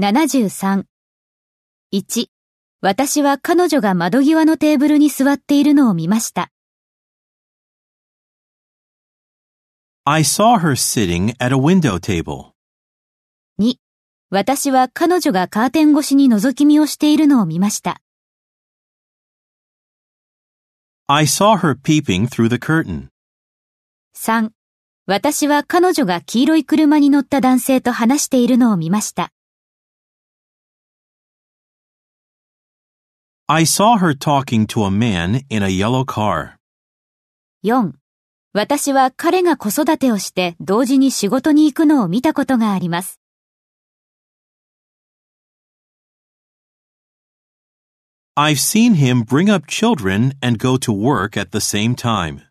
73。1、私は彼女が窓際のテーブルに座っているのを見ました。I saw her sitting at a window table. 2、私は彼女がカーテン越しに覗き見をしているのを見ました。I saw her peeping through the curtain. 3、私は彼女が黄色い車に乗った男性と話しているのを見ました。I saw her talking to a man in a yellow car. 4、私は彼が子育てをして同時に仕事に行くのを見たことがあります。 I've seen him bring up children and go to work at the same time.